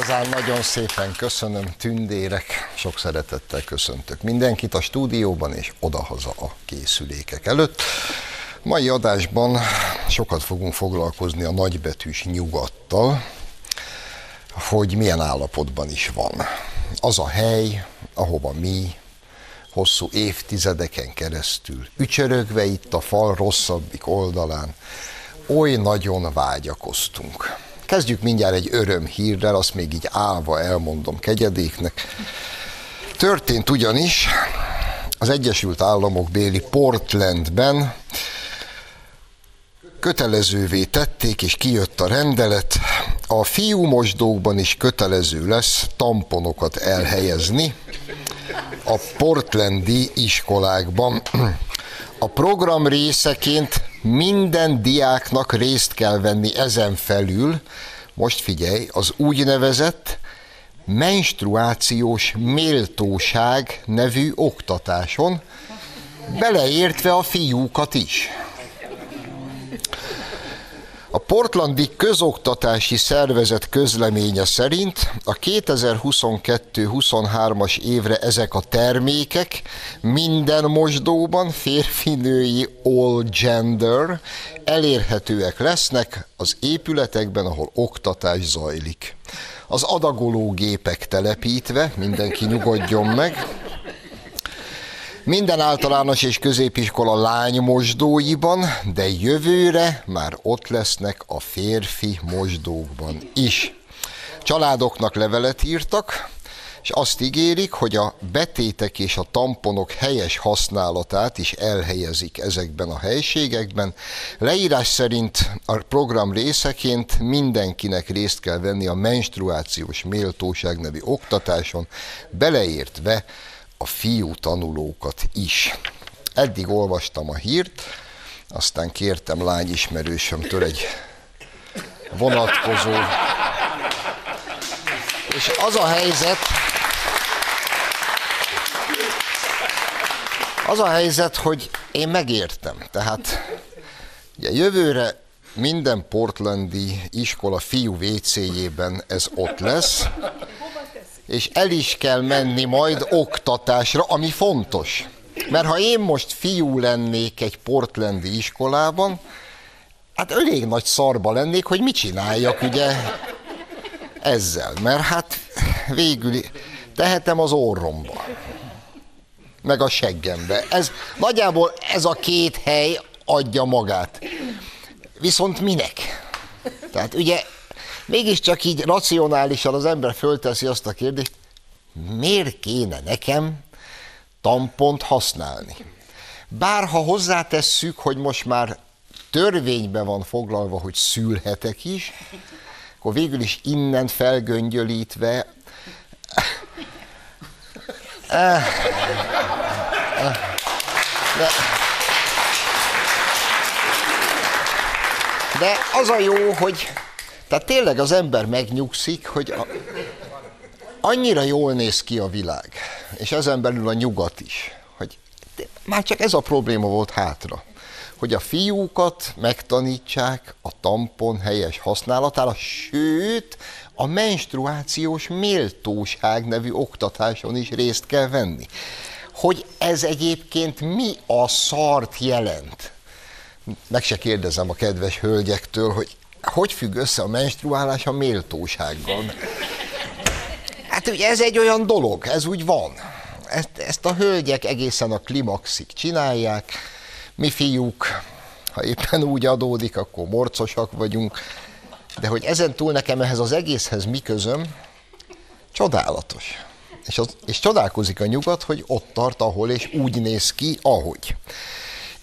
igazán nagyon szépen köszönöm, tündérek, sok szeretettel köszöntök mindenkit a stúdióban és odahaza a készülékek előtt. Mai adásban sokat fogunk foglalkozni a nagybetűs nyugattal, hogy milyen állapotban is van. Az a hely, ahova mi hosszú évtizedeken keresztül, ücsörögve itt a fal rosszabbik oldalán, oly nagyon vágyakoztunk. Kezdjük mindjárt egy örömhírrel, azt még így állva elmondom kegyedéknek. Történt ugyanis az Egyesült Államok béli Portlandben, kötelezővé tették, és kijött a rendelet, a fiú mosdókban is kötelező lesz tamponokat elhelyezni a portlandi iskolákban. A program részeként minden diáknak részt kell venni ezen felül, most figyelj, az úgynevezett menstruációs méltóság nevű oktatáson, beleértve a fiúkat is. A Portlandi Közoktatási Szervezet közleménye szerint a 2022-23-as évre ezek a termékek minden mosdóban férfinői all gender elérhetőek lesznek az épületekben, ahol oktatás zajlik. Az adagoló gépek telepítve, mindenki nyugodjon meg, minden általános és középiskola lánymosdóiban, de jövőre már ott lesznek a férfi mosdókban is. Családoknak levelet írtak, és azt ígérik, hogy a betétek és a tamponok helyes használatát is elhelyezik ezekben a helységekben. Leírás szerint a program részeként mindenkinek részt kell venni a menstruációs méltóság nevű oktatáson, beleértve a fiú tanulókat is. Eddig olvastam a hírt, aztán kértem lányismerősömtől egy vonatkozó. És az a helyzet, az a helyzet, hogy én megértem. Tehát ugye jövőre minden portlandi iskola fiú WC-jében ez ott lesz, és el is kell menni majd oktatásra, ami fontos. Mert ha én most fiú lennék egy portlandi iskolában, hát elég nagy szarba lennék, hogy mit csináljak ugye ezzel. Mert hát végül tehetem az orromba, meg a seggembe. Ez, nagyjából ez a két hely adja magát. Viszont minek? Tehát ugye mégiscsak így racionálisan az ember fölteszi azt a kérdést, miért kéne nekem tampont használni? Bár ha hozzátesszük, hogy most már törvényben van foglalva, hogy szülhetek is, akkor végül is innen felgöngyölítve de, de az a jó, hogy tehát tényleg az ember megnyugszik, hogy a, annyira jól néz ki a világ, és ezen belül a nyugat is, hogy már csak ez a probléma volt hátra, hogy a fiúkat megtanítsák a tampon helyes használatára, sőt, a menstruációs méltóság nevű oktatáson is részt kell venni. Hogy ez egyébként mi a szart jelent? Meg se kérdezem a kedves hölgyektől, hogy hogy függ össze a menstruálás a méltósággal? Hát ugye ez egy olyan dolog, ez úgy van. Ezt, ezt a hölgyek egészen a klimaxig csinálják, mi fiúk, ha éppen úgy adódik, akkor morcosak vagyunk, de hogy ezen túl nekem ehhez az egészhez mi közöm, csodálatos. És, az, és csodálkozik a nyugat, hogy ott tart, ahol, és úgy néz ki, ahogy.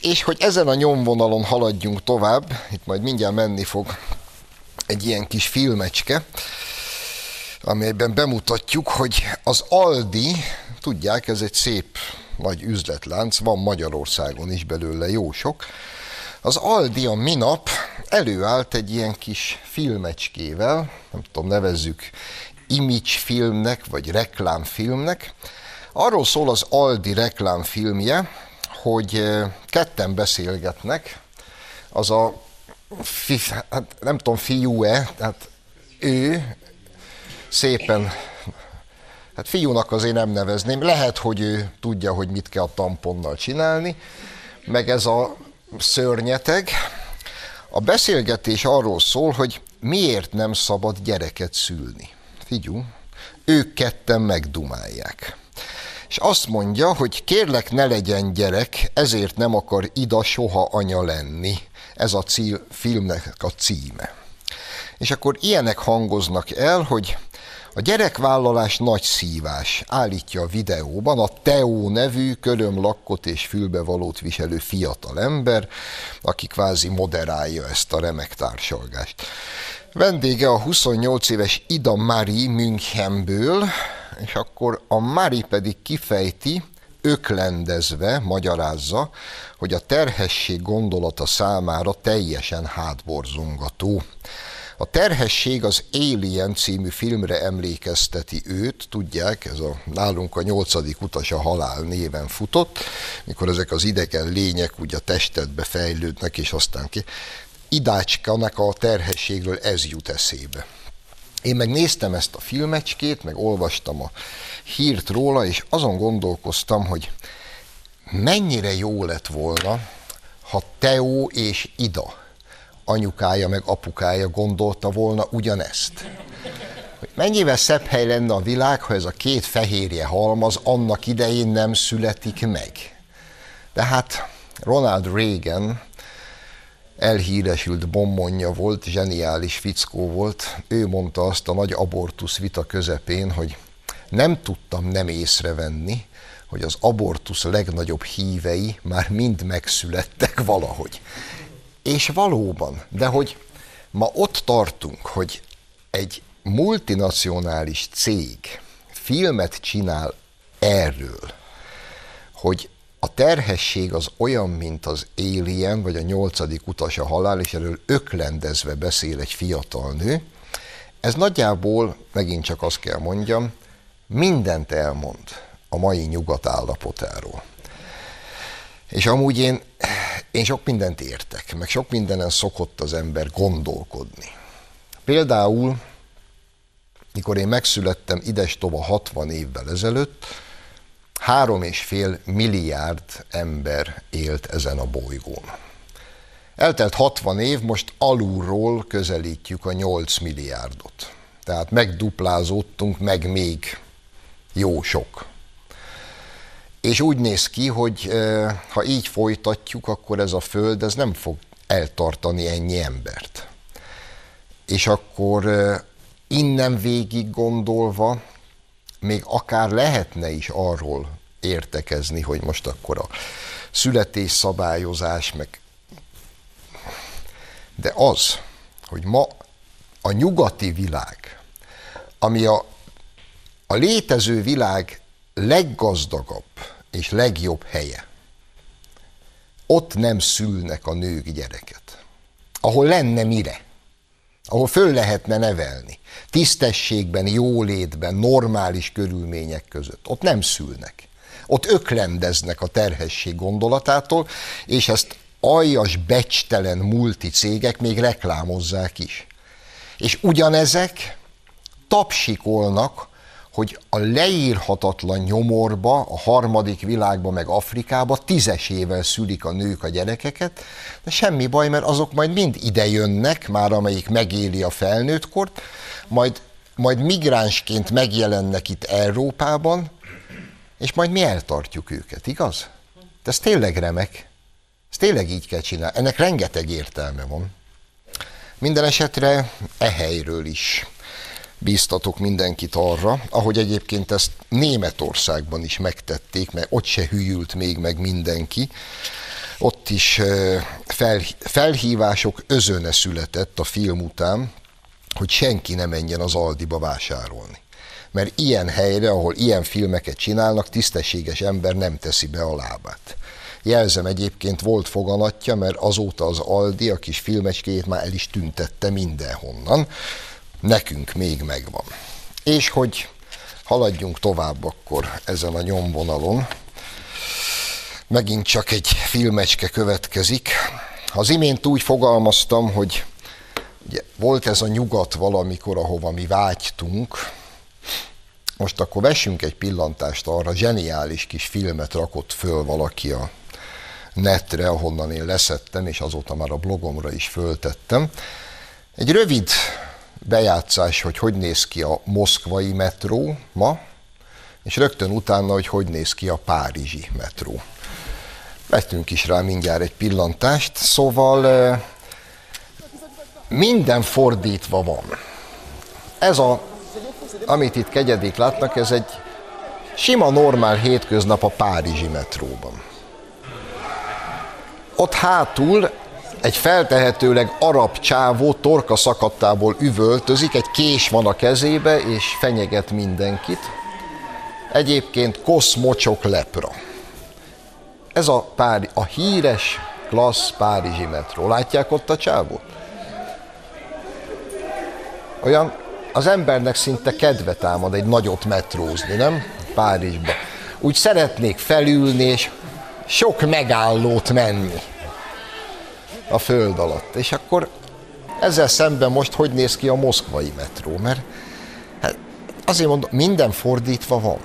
És hogy ezen a nyomvonalon haladjunk tovább, itt majd mindjárt menni fog egy ilyen kis filmecske, amelyben bemutatjuk, hogy az Aldi, tudják, ez egy szép nagy üzletlánc, van Magyarországon is belőle jó sok, az Aldi a minap előállt egy ilyen kis filmecskével, nem tudom, nevezzük image filmnek, vagy reklámfilmnek. Arról szól az Aldi reklámfilmje, hogy ketten beszélgetnek, az a fi, hát nem tudom, fiú-e, tehát ő szépen, hát fiúnak azért nem nevezném, lehet, hogy ő tudja, hogy mit kell a tamponnal csinálni, meg ez a szörnyeteg. A beszélgetés arról szól, hogy miért nem szabad gyereket szülni. Figyú, ők ketten megdumálják. És azt mondja, hogy kérlek ne legyen gyerek, ezért nem akar Ida soha anya lenni. Ez a cíl, filmnek a címe. És akkor ilyenek hangoznak el, hogy a gyerekvállalás nagy szívás, állítja a videóban a Teó nevű lakkot és fülbevalót viselő fiatal ember, aki kvázi moderálja ezt a remek társalgást. Vendége a 28 éves Ida Mari Münchenből, és akkor a Mari pedig kifejti, öklendezve magyarázza, hogy a terhesség gondolata számára teljesen hátborzongató. A terhesség az Alien című filmre emlékezteti őt, tudják, ez a nálunk a nyolcadik utas a halál néven futott, mikor ezek az idegen lények úgy a testedbe fejlődnek, és aztán ki. Idácskának a terhességről ez jut eszébe. Én meg néztem ezt a filmecskét, meg olvastam a hírt róla, és azon gondolkoztam, hogy mennyire jó lett volna, ha Teó és Ida anyukája meg apukája gondolta volna ugyanezt. Hogy mennyivel szebb hely lenne a világ, ha ez a két fehérje halmaz annak idején nem születik meg. De hát Ronald Reagan elhíresült bommonja volt, zseniális fickó volt. Ő mondta azt a nagy abortusz vita közepén, hogy nem tudtam nem észrevenni, hogy az abortusz legnagyobb hívei már mind megszülettek valahogy. És valóban, de hogy ma ott tartunk, hogy egy multinacionális cég filmet csinál erről, hogy a terhesség az olyan, mint az Alien, vagy a nyolcadik utas a halál, és erről öklendezve beszél egy fiatal nő, ez nagyjából, megint csak azt kell mondjam, mindent elmond a mai nyugat állapotáról. És amúgy én, én sok mindent értek, meg sok mindenen szokott az ember gondolkodni. Például, mikor én megszülettem idestova 60 évvel ezelőtt, három és fél milliárd ember élt ezen a bolygón. Eltelt 60 év, most alulról közelítjük a 8 milliárdot. Tehát megduplázódtunk, meg még jó sok. És úgy néz ki, hogy ha így folytatjuk, akkor ez a Föld ez nem fog eltartani ennyi embert. És akkor innen végig gondolva, még akár lehetne is arról értekezni, hogy most akkor a születésszabályozás, meg de az, hogy ma a nyugati világ, ami a, a létező világ leggazdagabb és legjobb helye, ott nem szülnek a nők gyereket. Ahol lenne mire. Ahol föl lehetne nevelni. Tisztességben, jólétben, normális körülmények között. Ott nem szülnek. Ott öklendeznek a terhesség gondolatától, és ezt aljas, becstelen multicégek még reklámozzák is. És ugyanezek tapsikolnak hogy a leírhatatlan nyomorba, a harmadik világba, meg Afrikába tízesével szülik a nők a gyerekeket, de semmi baj, mert azok majd mind ide jönnek, már amelyik megéli a felnőttkort, majd, majd migránsként megjelennek itt Európában, és majd mi eltartjuk őket, igaz? De ez tényleg remek. Ez tényleg így kell csinálni. Ennek rengeteg értelme van. Minden esetre e helyről is bíztatok mindenkit arra, ahogy egyébként ezt Németországban is megtették, mert ott se hűült még meg mindenki, ott is fel, felhívások özöne született a film után, hogy senki ne menjen az Aldiba vásárolni. Mert ilyen helyre, ahol ilyen filmeket csinálnak, tisztességes ember nem teszi be a lábát. Jelzem egyébként volt foganatja, mert azóta az Aldi a kis filmecskéjét már el is tüntette mindenhonnan nekünk még megvan. És hogy haladjunk tovább akkor ezen a nyomvonalon, megint csak egy filmecske következik. Az imént úgy fogalmaztam, hogy ugye, volt ez a nyugat valamikor, ahova mi vágytunk, most akkor vessünk egy pillantást arra, zseniális kis filmet rakott föl valaki a netre, ahonnan én leszettem, és azóta már a blogomra is föltettem. Egy rövid bejátszás, hogy hogy néz ki a moszkvai metró ma, és rögtön utána, hogy hogy néz ki a párizsi metró. Vettünk is rá mindjárt egy pillantást, szóval minden fordítva van. Ez a, amit itt kegyedik látnak, ez egy sima, normál hétköznap a párizsi metróban. Ott hátul egy feltehetőleg arab csávó torka szakadtából üvöltözik, egy kés van a kezébe, és fenyeget mindenkit. Egyébként kosz, mocsok, lepra. Ez a, Pári, a híres, klassz párizsi metró. Látják ott a csávót? Olyan az embernek szinte kedve támad egy nagyot metrózni, nem? Párizsba. Úgy szeretnék felülni, és sok megállót menni a föld alatt. És akkor ezzel szemben most hogy néz ki a moszkvai metró? Mert hát azért mondom, minden fordítva van.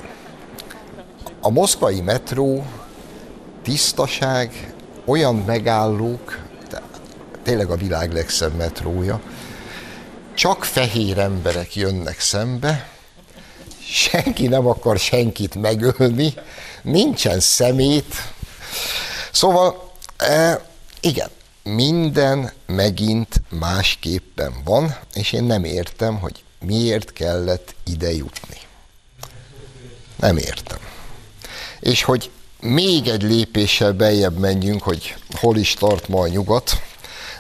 A moszkvai metró tisztaság, olyan megállók, tényleg a világ legszebb metrója, csak fehér emberek jönnek szembe, senki nem akar senkit megölni, nincsen szemét. Szóval, e, igen, minden megint másképpen van, és én nem értem, hogy miért kellett ide jutni. Nem értem. És hogy még egy lépéssel beljebb menjünk, hogy hol is tart ma a nyugat,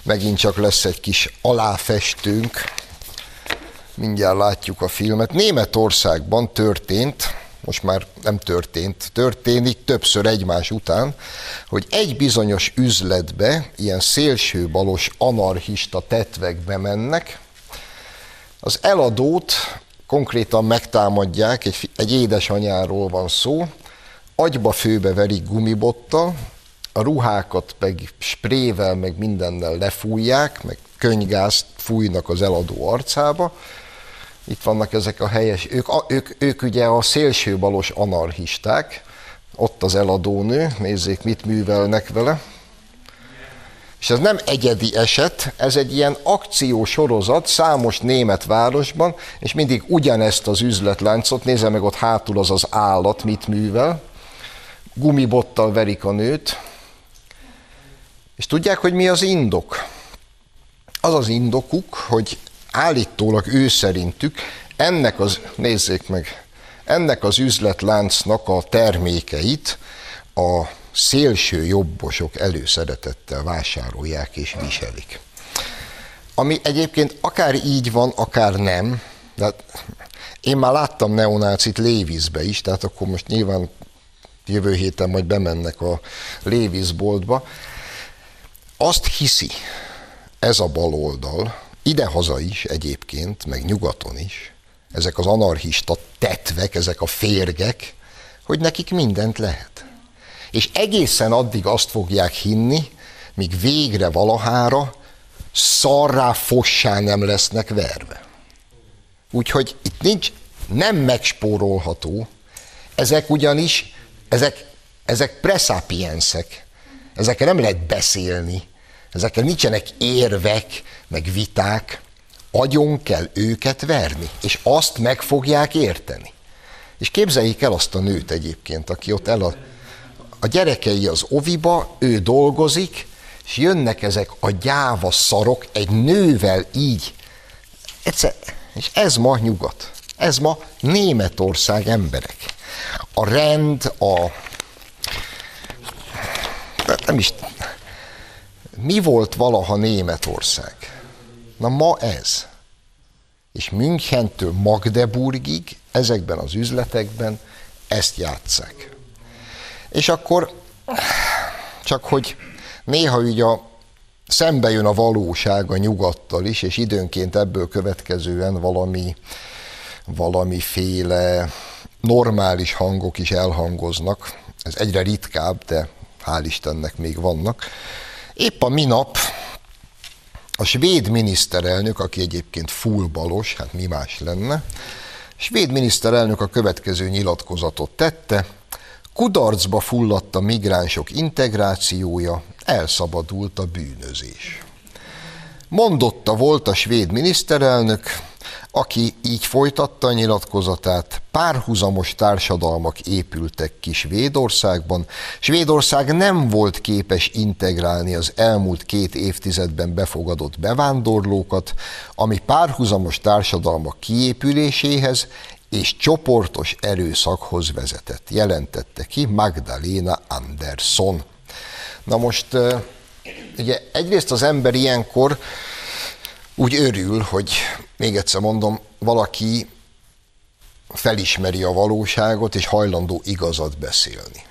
megint csak lesz egy kis aláfestőnk, mindjárt látjuk a filmet. Németországban történt, most már nem történt, történik többször egymás után, hogy egy bizonyos üzletbe ilyen szélsőbalos anarchista tetvekbe mennek, az eladót konkrétan megtámadják, egy, egy édesanyáról van szó, agyba főbe verik gumibottal, a ruhákat meg sprével, meg mindennel lefújják, meg könygázt fújnak az eladó arcába, itt vannak ezek a helyes, ők, ők, ők ugye a szélsőbalos anarchisták, ott az eladónő, nézzék, mit művelnek vele. És ez nem egyedi eset, ez egy ilyen akciósorozat számos német városban, és mindig ugyanezt az üzletláncot, nézze meg ott hátul az az állat, mit művel, gumibottal verik a nőt, és tudják, hogy mi az indok? Az az indokuk, hogy állítólag ő szerintük ennek az, nézzék meg, ennek az üzletláncnak a termékeit a szélső jobbosok előszeretettel vásárolják és viselik. Ami egyébként akár így van, akár nem, de hát én már láttam neonácit Lévizbe is, tehát akkor most nyilván jövő héten majd bemennek a Léviz. Azt hiszi ez a baloldal, idehaza is egyébként, meg nyugaton is, ezek az anarchista tetvek, ezek a férgek, hogy nekik mindent lehet. És egészen addig azt fogják hinni, míg végre valahára szarrá fossá nem lesznek verve. Úgyhogy itt nincs, nem megspórolható, ezek ugyanis, ezek, ezek presapiensek, ezekkel nem lehet beszélni, ezekkel nincsenek érvek, meg viták, agyon kell őket verni, és azt meg fogják érteni. És képzeljék el azt a nőt egyébként, aki ott el a, a gyerekei az oviba, ő dolgozik, és jönnek ezek a gyáva szarok egy nővel így. Egyszer, és ez ma nyugat. Ez ma Németország emberek. A rend, a nem is mi volt valaha Németország? Na ma ez. És Münchentől Magdeburgig ezekben az üzletekben ezt játszák. És akkor csak hogy néha ugye a, szembe jön a valóság a nyugattal is, és időnként ebből következően valami, valamiféle normális hangok is elhangoznak. Ez egyre ritkább, de hál' Istennek még vannak Épp a minap a svéd miniszterelnök, aki egyébként full balos, hát mi más lenne, a svéd miniszterelnök a következő nyilatkozatot tette, kudarcba fulladt a migránsok integrációja, elszabadult a bűnözés. Mondotta volt a svéd miniszterelnök, aki így folytatta a nyilatkozatát, párhuzamos társadalmak épültek ki Svédországban. Svédország nem volt képes integrálni az elmúlt két évtizedben befogadott bevándorlókat, ami párhuzamos társadalmak kiépüléséhez és csoportos erőszakhoz vezetett, jelentette ki Magdalena Andersson. Na most, ugye egyrészt az ember ilyenkor úgy örül, hogy még egyszer mondom, valaki felismeri a valóságot, és hajlandó igazat beszélni.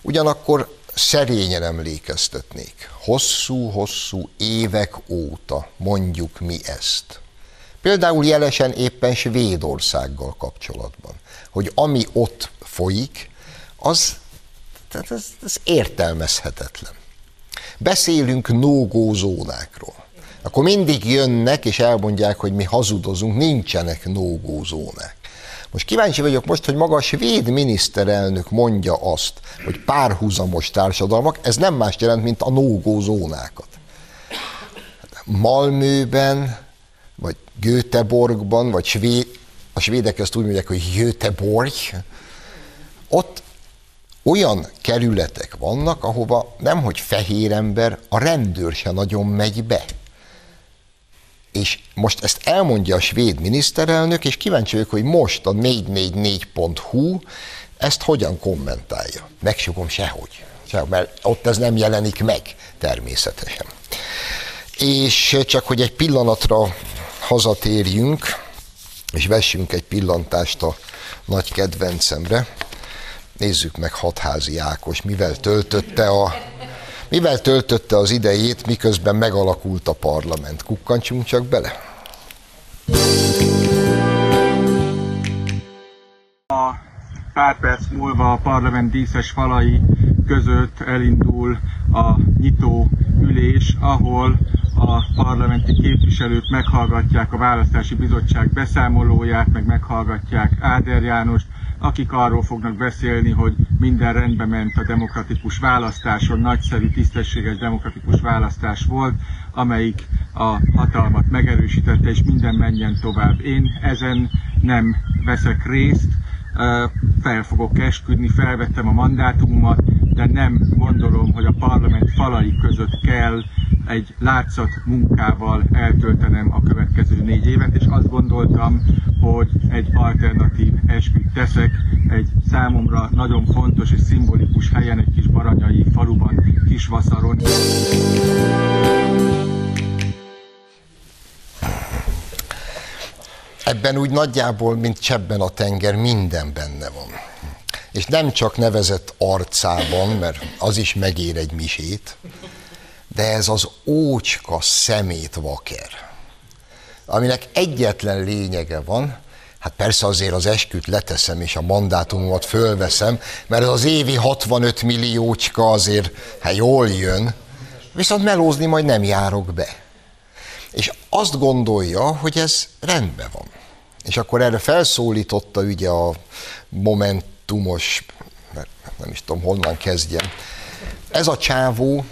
Ugyanakkor szerényen emlékeztetnék. Hosszú-hosszú évek óta mondjuk mi ezt. Például jelesen éppen Svédországgal kapcsolatban, hogy ami ott folyik, az, tehát ez, ez értelmezhetetlen. Beszélünk no zónákról akkor mindig jönnek és elmondják, hogy mi hazudozunk, nincsenek no zónák. Most kíváncsi vagyok most, hogy maga a svéd miniszterelnök mondja azt, hogy párhuzamos társadalmak, ez nem más jelent, mint a no zónákat. Malmőben, vagy Göteborgban, vagy svéd, a svédek ezt úgy mondják, hogy Göteborg, ott olyan kerületek vannak, ahova nemhogy fehér ember, a rendőr se nagyon megy be. És most ezt elmondja a svéd miniszterelnök, és kíváncsi vagyok, hogy most a 444.hu ezt hogyan kommentálja. Megsugom sehogy, sehogy, mert ott ez nem jelenik meg természetesen. És csak hogy egy pillanatra hazatérjünk, és vessünk egy pillantást a nagy kedvencemre, nézzük meg Hatházi Ákos, mivel töltötte a mivel töltötte az idejét, miközben megalakult a parlament? Kukkantsunk csak bele. A pár perc múlva a parlament díszes falai között elindul a nyitó ülés, ahol a parlamenti képviselők meghallgatják a választási bizottság beszámolóját, meg meghallgatják Áder Jánost, akik arról fognak beszélni, hogy minden rendben ment a demokratikus választáson, nagyszerű, tisztességes demokratikus választás volt, amelyik a hatalmat megerősítette, és minden menjen tovább. Én ezen nem veszek részt, fel fogok esküdni, felvettem a mandátumomat, de nem gondolom, hogy a parlament falai között kell egy látszat munkával eltöltenem a következő négy évet, és azt gondoltam, hogy egy alternatív esküt teszek egy számomra nagyon fontos és szimbolikus helyen, egy kis baranyai faluban, Kisvaszaron. Ebben úgy nagyjából, mint csebben a tenger, minden benne van. És nem csak nevezett arcában, mert az is megér egy misét, de ez az ócska szemét vaker, aminek egyetlen lényege van, hát persze azért az esküt leteszem és a mandátumomat fölveszem, mert az évi 65 milliócska azért hát jól jön, viszont melózni majd nem járok be. És azt gondolja, hogy ez rendben van. És akkor erre felszólította ugye a momentumos, nem is tudom honnan kezdjem, ez a csávó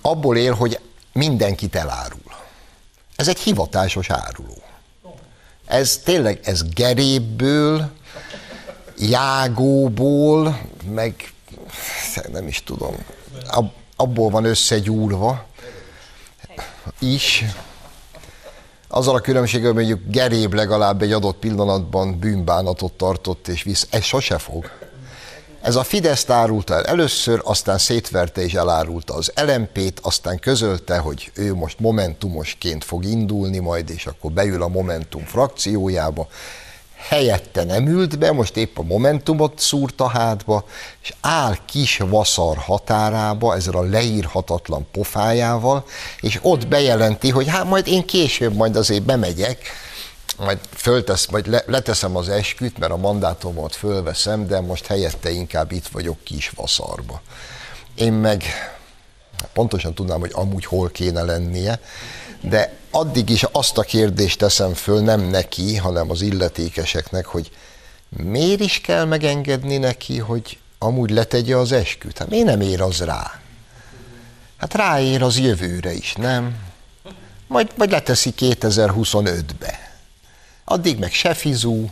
abból él, hogy mindenkit elárul. Ez egy hivatásos áruló. Ez tényleg, ez gerébből, jágóból, meg nem is tudom, abból van összegyúrva is. Azzal a különbséggel, hogy mondjuk geréb legalább egy adott pillanatban bűnbánatot tartott, és visz, ez sose fog. Ez a Fidesz árulta el először, aztán szétverte és elárulta az LMP-t, aztán közölte, hogy ő most momentumosként fog indulni majd, és akkor beül a Momentum frakciójába. Helyette nem ült be, most épp a Momentumot szúrta hátba, és áll kis vaszar határába ezzel a leírhatatlan pofájával, és ott bejelenti, hogy hát majd én később majd azért bemegyek, majd föltesz, majd le, leteszem az esküt, mert a mandátumot fölveszem, de most helyette inkább itt vagyok kis vaszarba. Én meg, pontosan tudnám, hogy amúgy hol kéne lennie, de addig is azt a kérdést teszem föl nem neki, hanem az illetékeseknek, hogy miért is kell megengedni neki, hogy amúgy letegye az esküt? Hát miért nem ér az rá? Hát ráér az jövőre is, nem? Majd, vagy leteszi 2025-be. Addig meg se fizú,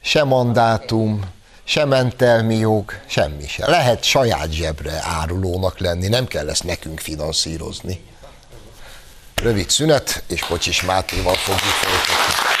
se mandátum, se mentelmi jog, semmi se. Lehet saját zsebre árulónak lenni, nem kell ezt nekünk finanszírozni. Rövid szünet, és Kocsis Mátéval fogjuk folytatni.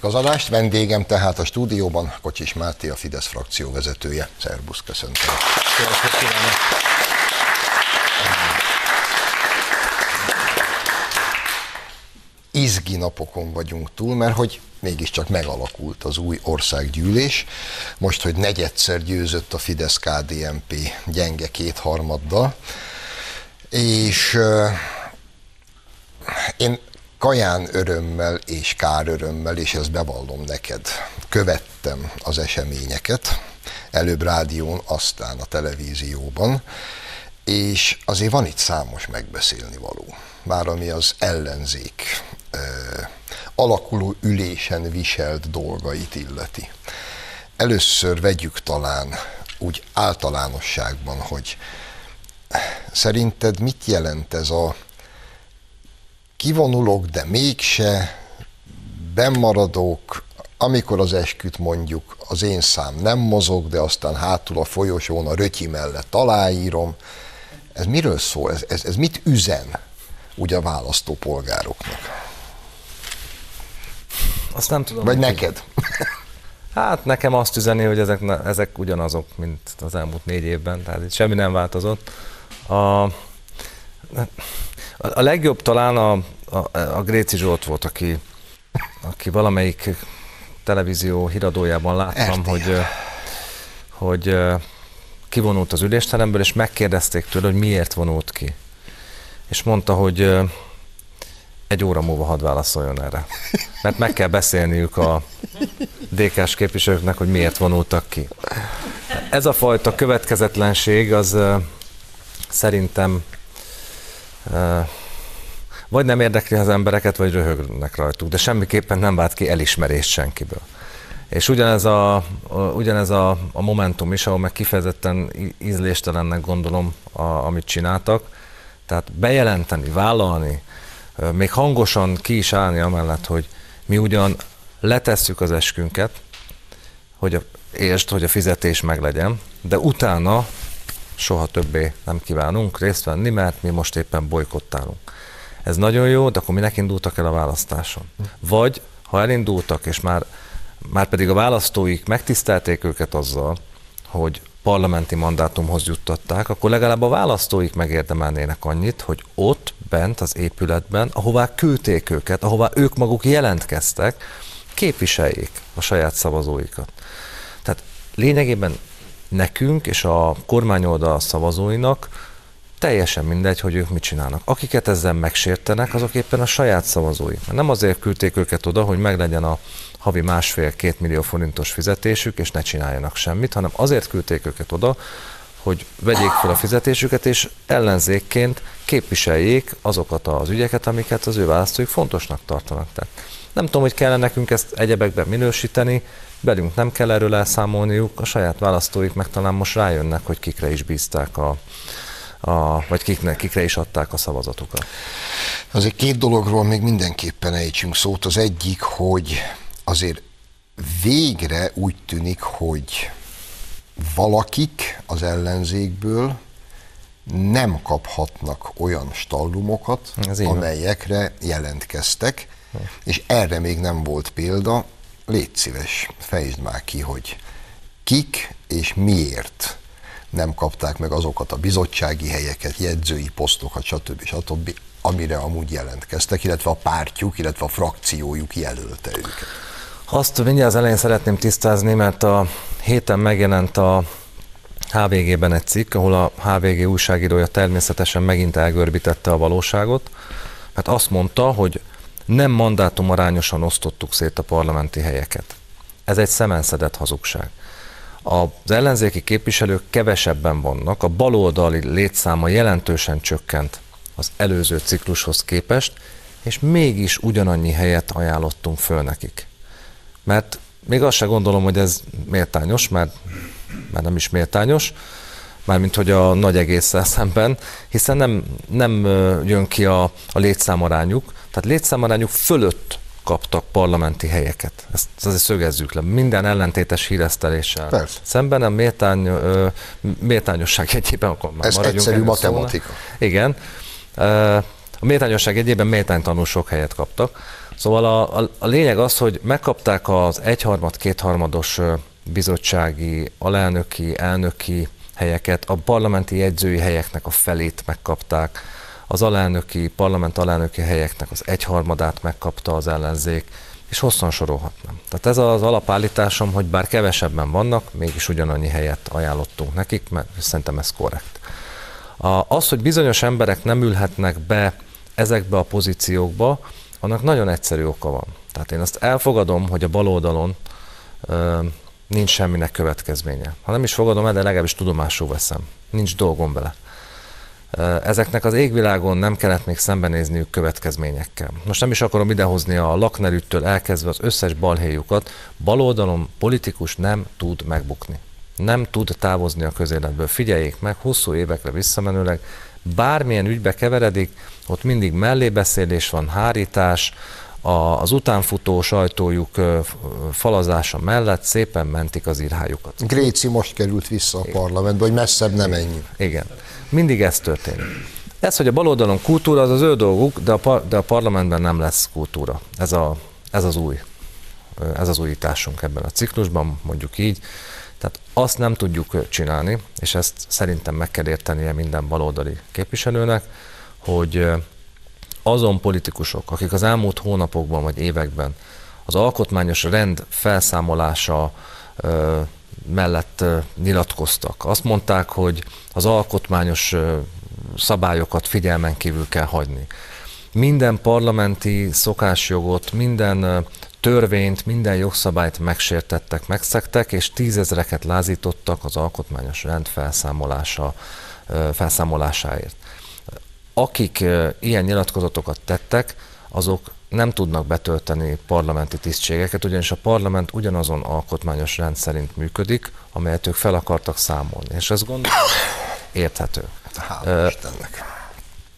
Folytatjuk az adást. Vendégem tehát a stúdióban Kocsis Máté, a Fidesz frakció vezetője. Szerbusz, köszöntöm. Izgi napokon vagyunk túl, mert hogy mégiscsak megalakult az új országgyűlés. Most, hogy negyedszer győzött a Fidesz-KDNP gyenge kétharmaddal, és uh, én kaján örömmel és kár örömmel, és ezt bevallom neked, követtem az eseményeket, előbb rádión, aztán a televízióban, és azért van itt számos megbeszélni való. Már ami az ellenzék ö, alakuló ülésen viselt dolgait illeti. Először vegyük talán úgy általánosságban, hogy szerinted mit jelent ez a kivonulok, de mégse, bennmaradok, amikor az esküt mondjuk az én szám nem mozog, de aztán hátul a folyosón a rötyi mellett aláírom. Ez miről szól? Ez, ez, ez mit üzen úgy a választópolgároknak? Azt nem tudom. Vagy neked? Hát nekem azt üzeni, hogy ezek, ezek ugyanazok, mint az elmúlt négy évben, tehát itt semmi nem változott. A, a legjobb talán a, a, a Gréci Zsolt volt, aki, aki valamelyik televízió híradójában láttam, hogy, hogy kivonult az ülésteremből, és megkérdezték tőle, hogy miért vonult ki. És mondta, hogy egy óra múlva hadd válaszoljon erre. Mert meg kell beszélniük a DK-s képviselőknek, hogy miért vonultak ki. Ez a fajta következetlenség az szerintem vagy nem érdekli az embereket, vagy röhögnek rajtuk, de semmiképpen nem vált ki elismerést senkiből. És ugyanez a, a, ugyanez a, a momentum is, ahol meg kifejezetten ízléstelennek gondolom, a, amit csináltak. Tehát bejelenteni, vállalni, még hangosan ki is állni amellett, hogy mi ugyan letesszük az eskünket, hogy a, értsd, hogy a fizetés meglegyen, de utána soha többé nem kívánunk részt venni, mert mi most éppen bolykottálunk. Ez nagyon jó, de akkor minek indultak el a választáson? Vagy ha elindultak, és már, már pedig a választóik megtisztelték őket azzal, hogy parlamenti mandátumhoz juttatták, akkor legalább a választóik megérdemelnének annyit, hogy ott bent az épületben, ahová küldték őket, ahová ők maguk jelentkeztek, képviseljék a saját szavazóikat. Tehát lényegében nekünk és a kormányoldal szavazóinak teljesen mindegy, hogy ők mit csinálnak. Akiket ezzel megsértenek, azok éppen a saját szavazói. Nem azért küldték őket oda, hogy meglegyen a havi másfél-két millió forintos fizetésük, és ne csináljanak semmit, hanem azért küldték őket oda, hogy vegyék fel a fizetésüket, és ellenzékként képviseljék azokat az ügyeket, amiket az ő választóik fontosnak tartanak. Tehát nem tudom, hogy kellene nekünk ezt egyebekben minősíteni, belünk nem kell erről elszámolniuk, a saját választóik meg talán most rájönnek, hogy kikre is bízták a, a, vagy kiknek, kikre is adták a szavazatukat. Azért két dologról még mindenképpen ejtsünk szót. Az egyik, hogy azért végre úgy tűnik, hogy valakik az ellenzékből nem kaphatnak olyan stallumokat, amelyekre jelentkeztek, és erre még nem volt példa. Légy szíves, fejtsd már ki, hogy kik és miért nem kapták meg azokat a bizottsági helyeket, jegyzői posztokat, stb. stb., amire amúgy jelentkeztek, illetve a pártjuk, illetve a frakciójuk jelölte őket. Azt mindjárt az elején szeretném tisztázni, mert a héten megjelent a HVG-ben egy cikk, ahol a HVG újságírója természetesen megint elgörbítette a valóságot, mert azt mondta, hogy nem mandátum arányosan osztottuk szét a parlamenti helyeket. Ez egy szemenszedett hazugság. Az ellenzéki képviselők kevesebben vannak, a baloldali létszáma jelentősen csökkent az előző ciklushoz képest, és mégis ugyanannyi helyet ajánlottunk föl nekik. Mert még azt se gondolom, hogy ez méltányos, mert, mert nem is méltányos, mármint hogy a nagy egésszel szemben, hiszen nem, nem jön ki a, a létszámarányuk, tehát létszámarányuk fölött kaptak parlamenti helyeket. Ezt azért szögezzük le. Minden ellentétes híreszteléssel. Persze. Szemben a méltány, méltányosság egyében, akkor már Ez egyszerű matematika. Szóna. Igen. A méltányosság egyében méltánytanul sok helyet kaptak. Szóval a, a, a lényeg az, hogy megkapták az egyharmad, kétharmados bizottsági, alelnöki, elnöki helyeket, a parlamenti jegyzői helyeknek a felét megkapták, az alelnöki, parlament alelnöki helyeknek az egyharmadát megkapta az ellenzék, és hosszan sorolhatnám. Tehát ez az alapállításom, hogy bár kevesebben vannak, mégis ugyanannyi helyet ajánlottunk nekik, mert szerintem ez korrekt. Az, hogy bizonyos emberek nem ülhetnek be ezekbe a pozíciókba, annak nagyon egyszerű oka van. Tehát én azt elfogadom, hogy a baloldalon nincs semminek következménye. Ha nem is fogadom el, de legalábbis tudomásul veszem. Nincs dolgom vele. Ezeknek az égvilágon nem kellett még szembenézniük következményekkel. Most nem is akarom idehozni a laknerüttől elkezdve az összes balhéjukat. Baloldalon politikus nem tud megbukni. Nem tud távozni a közéletből. Figyeljék meg, hosszú évekre visszamenőleg, bármilyen ügybe keveredik, ott mindig mellébeszélés van, hárítás, az utánfutó sajtójuk falazása mellett szépen mentik az írhájukat. Gréci most került vissza a parlamentbe, hogy messzebb nem ennyi. Igen. Mindig ez történik. Ez, hogy a baloldalon kultúra, az az ő dolguk, de a, par, de a parlamentben nem lesz kultúra. Ez, a, ez az új. Ez az újításunk ebben a ciklusban, mondjuk így. Tehát azt nem tudjuk csinálni, és ezt szerintem meg kell értenie minden baloldali képviselőnek, hogy azon politikusok, akik az elmúlt hónapokban vagy években az alkotmányos rend felszámolása mellett nyilatkoztak. Azt mondták, hogy az alkotmányos szabályokat figyelmen kívül kell hagyni. Minden parlamenti szokásjogot, minden törvényt, minden jogszabályt megsértettek, megszektek, és tízezreket lázítottak az alkotmányos rend felszámolása, felszámolásáért. Akik ilyen nyilatkozatokat tettek, azok nem tudnak betölteni parlamenti tisztségeket, ugyanis a parlament ugyanazon alkotmányos rend szerint működik, amelyet ők fel akartak számolni. És ez gondolom érthető. uh,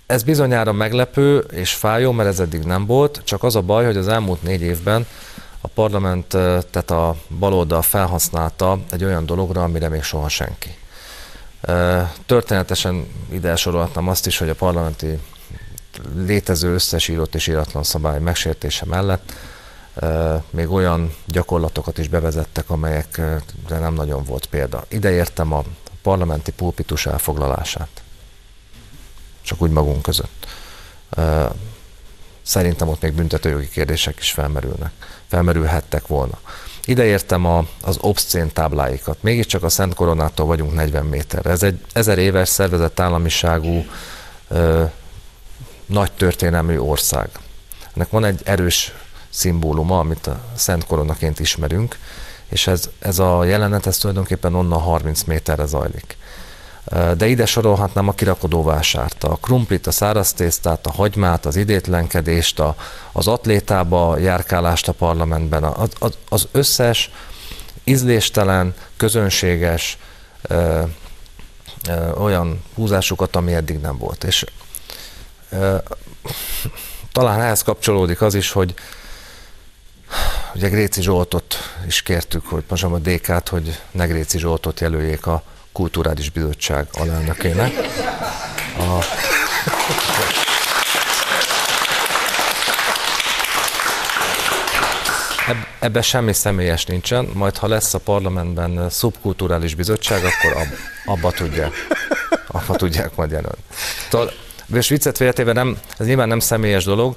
ez bizonyára meglepő és fájó, mert ez eddig nem volt, csak az a baj, hogy az elmúlt négy évben a parlament, tehát a baloldal felhasználta egy olyan dologra, amire még soha senki. Történetesen ide sorolhatnám azt is, hogy a parlamenti létező összes írott és íratlan szabály megsértése mellett még olyan gyakorlatokat is bevezettek, amelyekre nem nagyon volt példa. Ide értem a parlamenti pulpitus elfoglalását. Csak úgy magunk között. Szerintem ott még büntetőjogi kérdések is felmerülnek. Felmerülhettek volna. Ide értem a, az obszcén tábláikat. Mégiscsak a Szent Koronától vagyunk 40 méterre. Ez egy ezer éves szervezett államiságú ö, nagy történelmű ország. Ennek van egy erős szimbóluma, amit a Szent Koronaként ismerünk, és ez, ez a jelenet, ez tulajdonképpen onnan 30 méterre zajlik. De ide sorolhatnám a kirakodóvásárt, a krumplit, a száraz tésztát, a hagymát, az idétlenkedést, a, az atlétába járkálást a parlamentben, az, az, az összes ízléstelen, közönséges ö, ö, olyan húzásukat, ami eddig nem volt. És ö, talán ehhez kapcsolódik az is, hogy Ugye Gréci Zsoltot is kértük, hogy most a DK-t, hogy ne Gréci Zsoltot jelöljék a kulturális bizottság alelnökének. A... Ebben semmi személyes nincsen, majd ha lesz a parlamentben szubkulturális bizottság, akkor ab, abba tudják, abba tudják majd jelölni. És viccet féltéve nem, ez nyilván nem személyes dolog,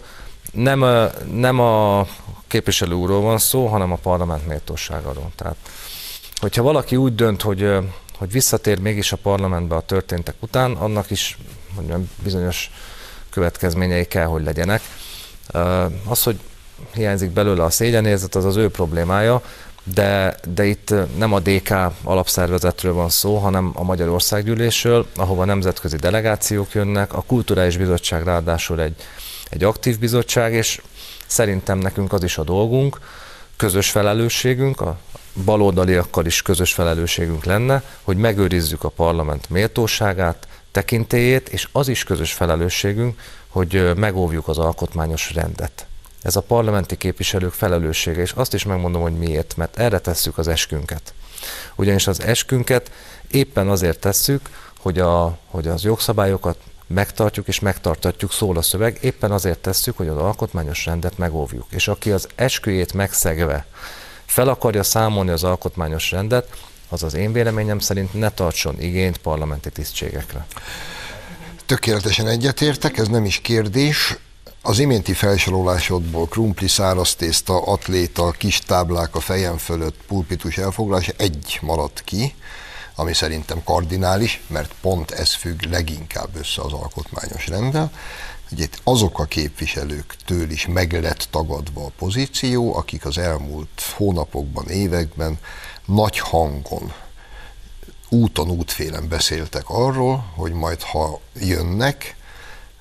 nem, nem a képviselő úrról van szó, hanem a parlament méltóságáról. Tehát, hogyha valaki úgy dönt, hogy, hogy visszatér mégis a parlamentbe a történtek után, annak is mondjam, bizonyos következményei kell, hogy legyenek. Az, hogy hiányzik belőle a szégyenérzet, az az ő problémája, de, de itt nem a DK alapszervezetről van szó, hanem a Magyarországgyűlésről, ahova nemzetközi delegációk jönnek, a Kulturális Bizottság ráadásul egy, egy aktív bizottság, és szerintem nekünk az is a dolgunk, közös felelősségünk, a baloldaliakkal is közös felelősségünk lenne, hogy megőrizzük a parlament méltóságát, tekintélyét, és az is közös felelősségünk, hogy megóvjuk az alkotmányos rendet. Ez a parlamenti képviselők felelőssége, és azt is megmondom, hogy miért, mert erre tesszük az eskünket. Ugyanis az eskünket éppen azért tesszük, hogy, a, hogy az jogszabályokat megtartjuk és megtartatjuk, szól a szöveg, éppen azért tesszük, hogy az alkotmányos rendet megóvjuk. És aki az esküjét megszegve fel akarja számolni az alkotmányos rendet, az az én véleményem szerint ne tartson igényt parlamenti tisztségekre. Tökéletesen egyetértek, ez nem is kérdés. Az iménti felsorolásodból krumpli, tészta, atléta, kis táblák a fejem fölött, pulpitus elfoglalása egy maradt ki, ami szerintem kardinális, mert pont ez függ leginkább össze az alkotmányos rendel, itt azok a képviselőktől is meg lett tagadva a pozíció, akik az elmúlt hónapokban, években nagy hangon, úton, útfélen beszéltek arról, hogy majd ha jönnek,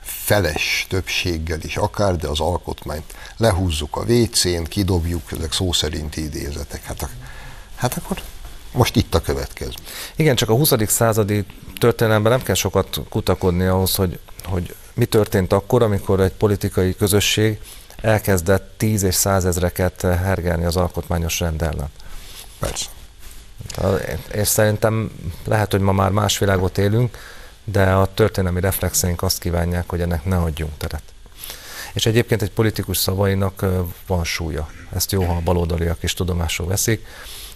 feles többséggel is akár, de az alkotmányt lehúzzuk a WC-n, kidobjuk, ezek szó szerinti idézetek. Hát, hát akkor most itt a következő. Igen, csak a 20. századi történelemben nem kell sokat kutakodni ahhoz, hogy, hogy mi történt akkor, amikor egy politikai közösség elkezdett tíz és százezreket hergelni az alkotmányos rend ellen. Persze. És szerintem lehet, hogy ma már más világot élünk, de a történelmi reflexeink azt kívánják, hogy ennek ne adjunk teret. És egyébként egy politikus szavainak van súlya. Ezt jó, ha a baloldaliak is tudomásul veszik,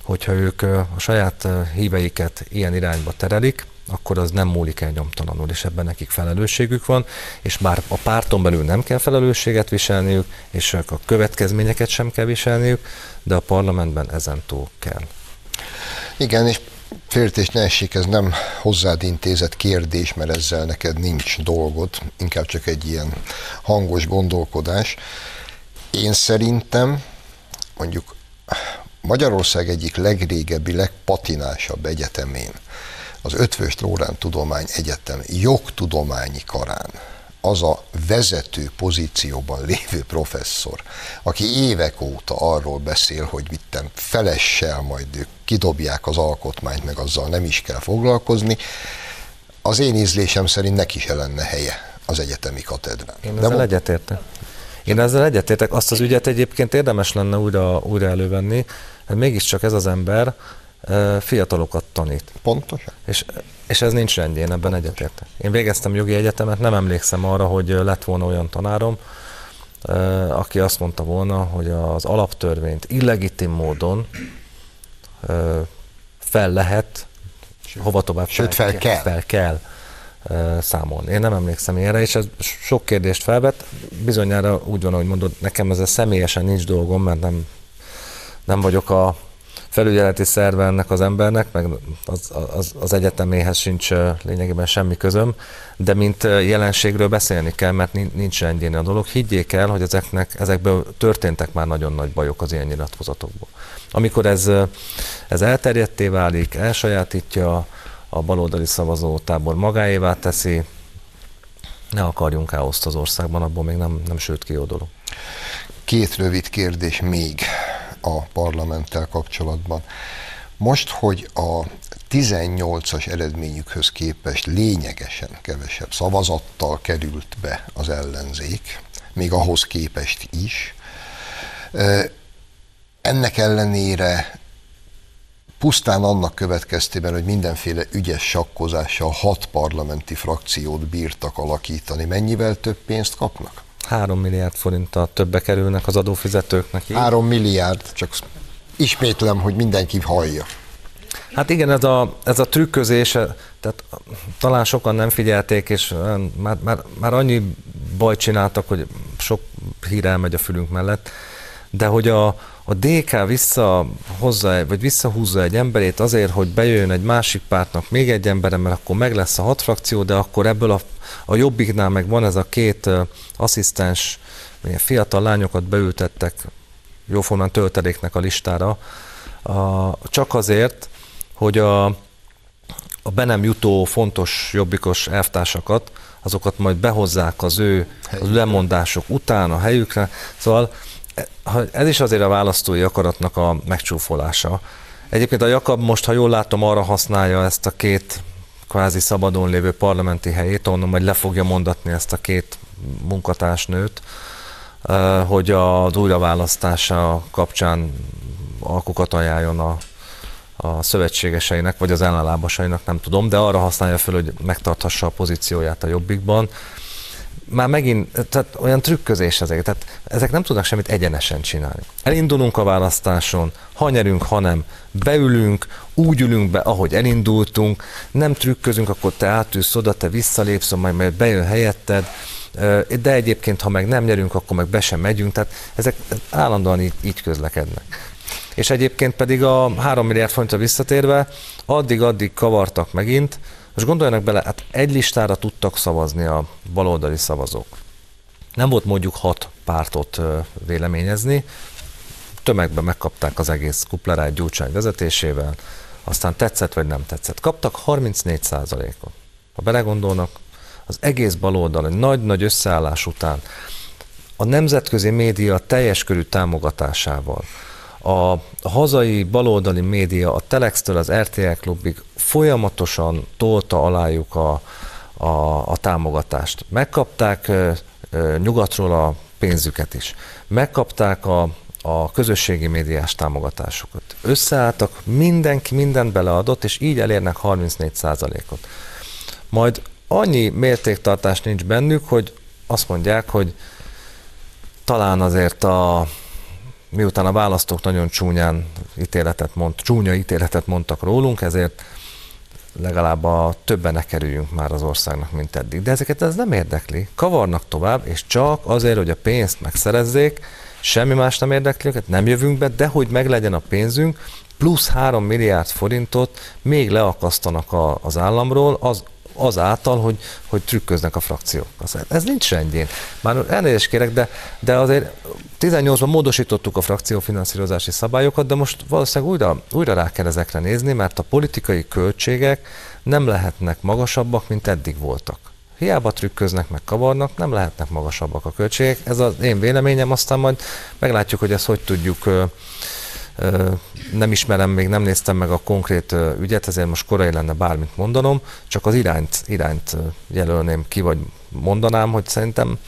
hogyha ők a saját híveiket ilyen irányba terelik, akkor az nem múlik el nyomtalanul, és ebben nekik felelősségük van, és bár a párton belül nem kell felelősséget viselniük, és a következményeket sem kell viselniük, de a parlamentben ezen túl kell. Igen, és féltés ne essék, ez nem hozzád intézett kérdés, mert ezzel neked nincs dolgod, inkább csak egy ilyen hangos gondolkodás. Én szerintem mondjuk Magyarország egyik legrégebbi, legpatinásabb egyetemén, az Ötvös Lórán Tudomány Egyetem jogtudományi karán az a vezető pozícióban lévő professzor, aki évek óta arról beszél, hogy vittem felessel, majd ők kidobják az alkotmányt, meg azzal nem is kell foglalkozni, az én ízlésem szerint neki se lenne helye az egyetemi katedrán. Én ezzel egyetértek. Én ezzel egyetértek. Azt az ügyet egyébként érdemes lenne újra, újra elővenni, mert mégiscsak ez az ember fiatalokat tanít. Pontosan. És, és ez nincs rendjén, ebben egyetértek. Én végeztem jogi egyetemet, nem emlékszem arra, hogy lett volna olyan tanárom, aki azt mondta volna, hogy az alaptörvényt illegitim módon fel lehet, hova tovább Sőt, fel, fel kell. Fel kell számolni. Én nem emlékszem erre, és ez sok kérdést felvet. Bizonyára úgy van, ahogy mondod, nekem ezzel személyesen nincs dolgom, mert nem, nem vagyok a felügyeleti szerve ennek az embernek, meg az, az, az egyeteméhez sincs lényegében semmi közöm, de mint jelenségről beszélni kell, mert nincs rendjén a dolog. Higgyék el, hogy ezeknek, ezekből történtek már nagyon nagy bajok az ilyen nyilatkozatokból. Amikor ez, ez elterjedté válik, elsajátítja a baloldali szavazótábor magáévá teszi, ne akarjunk káoszt az országban, abból még nem, nem sőt ki dolog. Két rövid kérdés még a parlamenttel kapcsolatban. Most, hogy a 18-as eredményükhöz képest lényegesen kevesebb szavazattal került be az ellenzék, még ahhoz képest is. Ennek ellenére pusztán annak következtében, hogy mindenféle ügyes sakkozással hat parlamenti frakciót bírtak alakítani, mennyivel több pénzt kapnak? 3 milliárd forinttal többe kerülnek az adófizetőknek. Így? 3 milliárd, csak ismétlem, hogy mindenki hallja. Hát igen, ez a, ez a trükközés, tehát talán sokan nem figyelték, és már, már, már annyi bajt csináltak, hogy sok hír elmegy a fülünk mellett, de hogy a, a DK visszahozza, vagy visszahúzza egy emberét azért, hogy bejöjjön egy másik pártnak még egy embere, mert akkor meg lesz a hat frakció, de akkor ebből a, a jobbiknál meg van ez a két uh, asszisztens, fiatal lányokat beültettek jóformán tölteléknek a listára, uh, csak azért, hogy a, a be nem jutó fontos jobbikos elvtársakat, azokat majd behozzák az ő az lemondások után a helyükre. Szóval ez is azért a választói akaratnak a megcsúfolása. Egyébként a Jakab most, ha jól látom, arra használja ezt a két kvázi szabadon lévő parlamenti helyét, onnan majd le fogja mondatni ezt a két munkatársnőt, hogy az újraválasztása kapcsán alkukat ajánljon a, a szövetségeseinek, vagy az ellenlábasainak, nem tudom, de arra használja fel, hogy megtarthassa a pozícióját a jobbikban már megint, tehát olyan trükközés ezek, tehát ezek nem tudnak semmit egyenesen csinálni. Elindulunk a választáson, ha nyerünk, ha nem, beülünk, úgy ülünk be, ahogy elindultunk, nem trükközünk, akkor te átülsz oda, te visszalépsz, majd, majd bejön helyetted, de egyébként, ha meg nem nyerünk, akkor meg be sem megyünk, tehát ezek állandóan így, így közlekednek. És egyébként pedig a 3 milliárd forintra visszatérve, addig-addig kavartak megint, most gondoljanak bele, hát egy listára tudtak szavazni a baloldali szavazók. Nem volt mondjuk hat pártot véleményezni, tömegben megkapták az egész kuplerát Gyurcsány vezetésével, aztán tetszett vagy nem tetszett. Kaptak 34 ot Ha belegondolnak, az egész baloldal egy nagy-nagy összeállás után a nemzetközi média teljes körű támogatásával, a hazai baloldali média a Telex-től az RTL klubig folyamatosan tolta alájuk a, a, a támogatást. Megkapták ö, nyugatról a pénzüket is. Megkapták a, a közösségi médiás támogatásokat. Összeálltak, mindenki mindent beleadott, és így elérnek 34%-ot. Majd annyi mértéktartás nincs bennük, hogy azt mondják, hogy talán azért a miután a választók nagyon csúnyán ítéletet mond, csúnya ítéletet mondtak rólunk, ezért legalább a többen ne kerüljünk már az országnak, mint eddig. De ezeket ez nem érdekli. Kavarnak tovább, és csak azért, hogy a pénzt megszerezzék, semmi más nem érdekli őket, nem jövünk be, de hogy meglegyen a pénzünk, plusz 3 milliárd forintot még leakasztanak a, az államról, az azáltal, hogy, hogy trükköznek a frakciók. Ez nincs rendjén. Már elnézést kérek, de, de azért 18-ban módosítottuk a frakciófinanszírozási szabályokat, de most valószínűleg újra, újra rá kell ezekre nézni, mert a politikai költségek nem lehetnek magasabbak, mint eddig voltak. Hiába trükköznek, meg kavarnak, nem lehetnek magasabbak a költségek. Ez az én véleményem, aztán majd meglátjuk, hogy ezt hogy tudjuk nem ismerem, még nem néztem meg a konkrét ügyet, ezért most korai lenne bármit mondanom, csak az irányt, irányt jelölném ki, vagy mondanám, hogy szerintem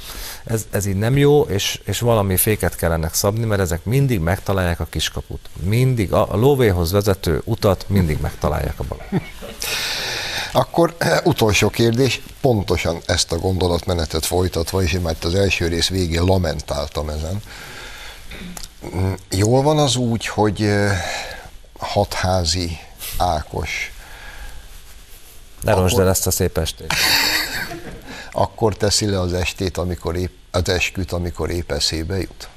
ez, ez így nem jó, és, és valami féket kellene szabni, mert ezek mindig megtalálják a kiskaput. Mindig, a, a lóvéhoz vezető utat mindig megtalálják a bal. Akkor utolsó kérdés, pontosan ezt a gondolatmenetet folytatva, és én már az első rész végén lamentáltam ezen, Jól van az úgy, hogy hatházi Ákos. Ne akkor, el ezt a szép estét. akkor teszi le az estét, amikor épp, az esküt, amikor épp eszébe jut?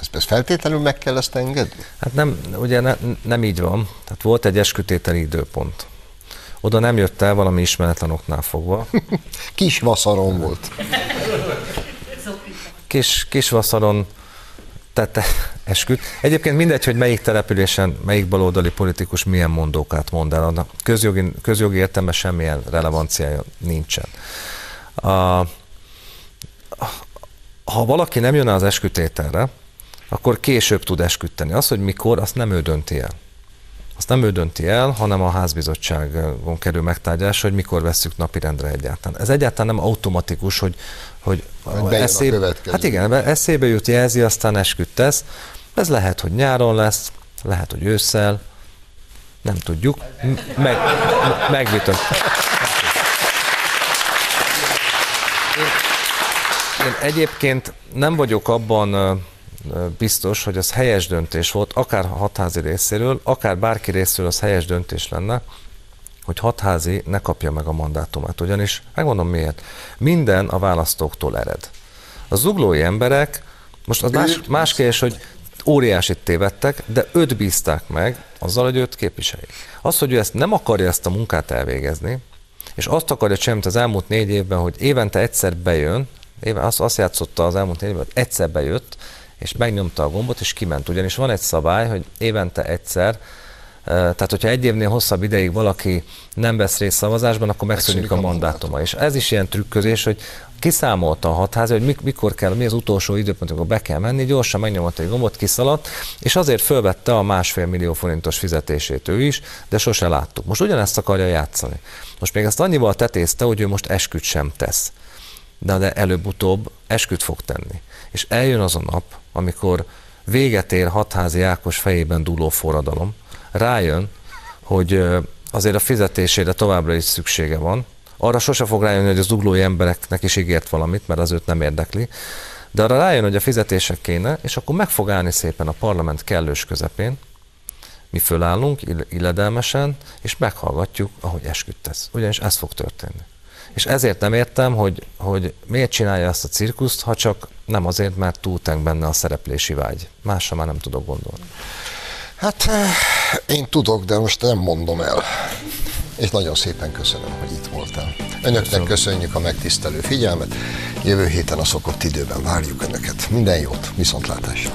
Ezt, ezt feltétlenül meg kell ezt engedni? Hát nem, ugye ne, nem így van. Tehát volt egy eskütételi időpont. Oda nem jött el valami ismeretlen oknál fogva. Kis vaszaron volt. Kis, kis vaszaron tette esküt. Egyébként mindegy, hogy melyik településen, melyik baloldali politikus milyen mondókát mond el, annak közjogi, közjogi értelme semmilyen relevanciája nincsen. A, ha valaki nem jön az eskütételre, akkor később tud esküdteni. Az, hogy mikor, azt nem ő dönti el. Azt nem ő dönti el, hanem a házbizottságon kerül megtárgyás, hogy mikor vesszük napirendre egyáltalán. Ez egyáltalán nem automatikus, hogy, hogy, hogy eszébe, hát igen, eszébe jut, jelzi, aztán esküdt tesz. Ez lehet, hogy nyáron lesz, lehet, hogy ősszel, Nem tudjuk. Meg, megvitat. Én, én egyébként nem vagyok abban biztos, hogy az helyes döntés volt, akár hatházi részéről, akár bárki részéről az helyes döntés lenne, hogy hatházi ne kapja meg a mandátumát. Ugyanis, megmondom miért, minden a választóktól ered. A zuglói emberek, most az más, más kérdés, hogy óriásit tévedtek, de öt bízták meg azzal, hogy őt képviseli. Az, hogy ő ezt nem akarja ezt a munkát elvégezni, és azt akarja csinálni, az elmúlt négy évben, hogy évente egyszer bejön, éven, azt, azt játszotta az elmúlt négy évben, hogy egyszer bejött, és megnyomta a gombot, és kiment. Ugyanis van egy szabály, hogy évente egyszer tehát, hogyha egy évnél hosszabb ideig valaki nem vesz részt szavazásban, akkor megszűnik a, mandátuma. És ez is ilyen trükközés, hogy kiszámolta a hatházi, hogy mikor kell, mi az utolsó időpont, amikor be kell menni, gyorsan megnyomott egy gombot, kiszaladt, és azért fölvette a másfél millió forintos fizetését ő is, de sose láttuk. Most ugyanezt akarja játszani. Most még ezt annyival tetézte, hogy ő most esküt sem tesz. De, de előbb-utóbb esküt fog tenni. És eljön az a nap, amikor véget ér hatházi Ákos fejében dúló forradalom, rájön, hogy azért a fizetésére továbbra is szüksége van. Arra sose fog rájönni, hogy az zuglói embereknek is ígért valamit, mert az őt nem érdekli. De arra rájön, hogy a fizetések kéne, és akkor meg fog állni szépen a parlament kellős közepén, mi fölállunk illedelmesen, és meghallgatjuk, ahogy esküdt tesz. Ugyanis ez fog történni. És ezért nem értem, hogy, hogy miért csinálja ezt a cirkuszt, ha csak nem azért, mert túltenk benne a szereplési vágy. Másra már nem tudok gondolni. Hát eh, én tudok, de most nem mondom el. És nagyon szépen köszönöm, hogy itt voltál. Önöknek köszönöm. köszönjük a megtisztelő figyelmet. Jövő héten a szokott időben várjuk Önöket. Minden jót, viszontlátásra!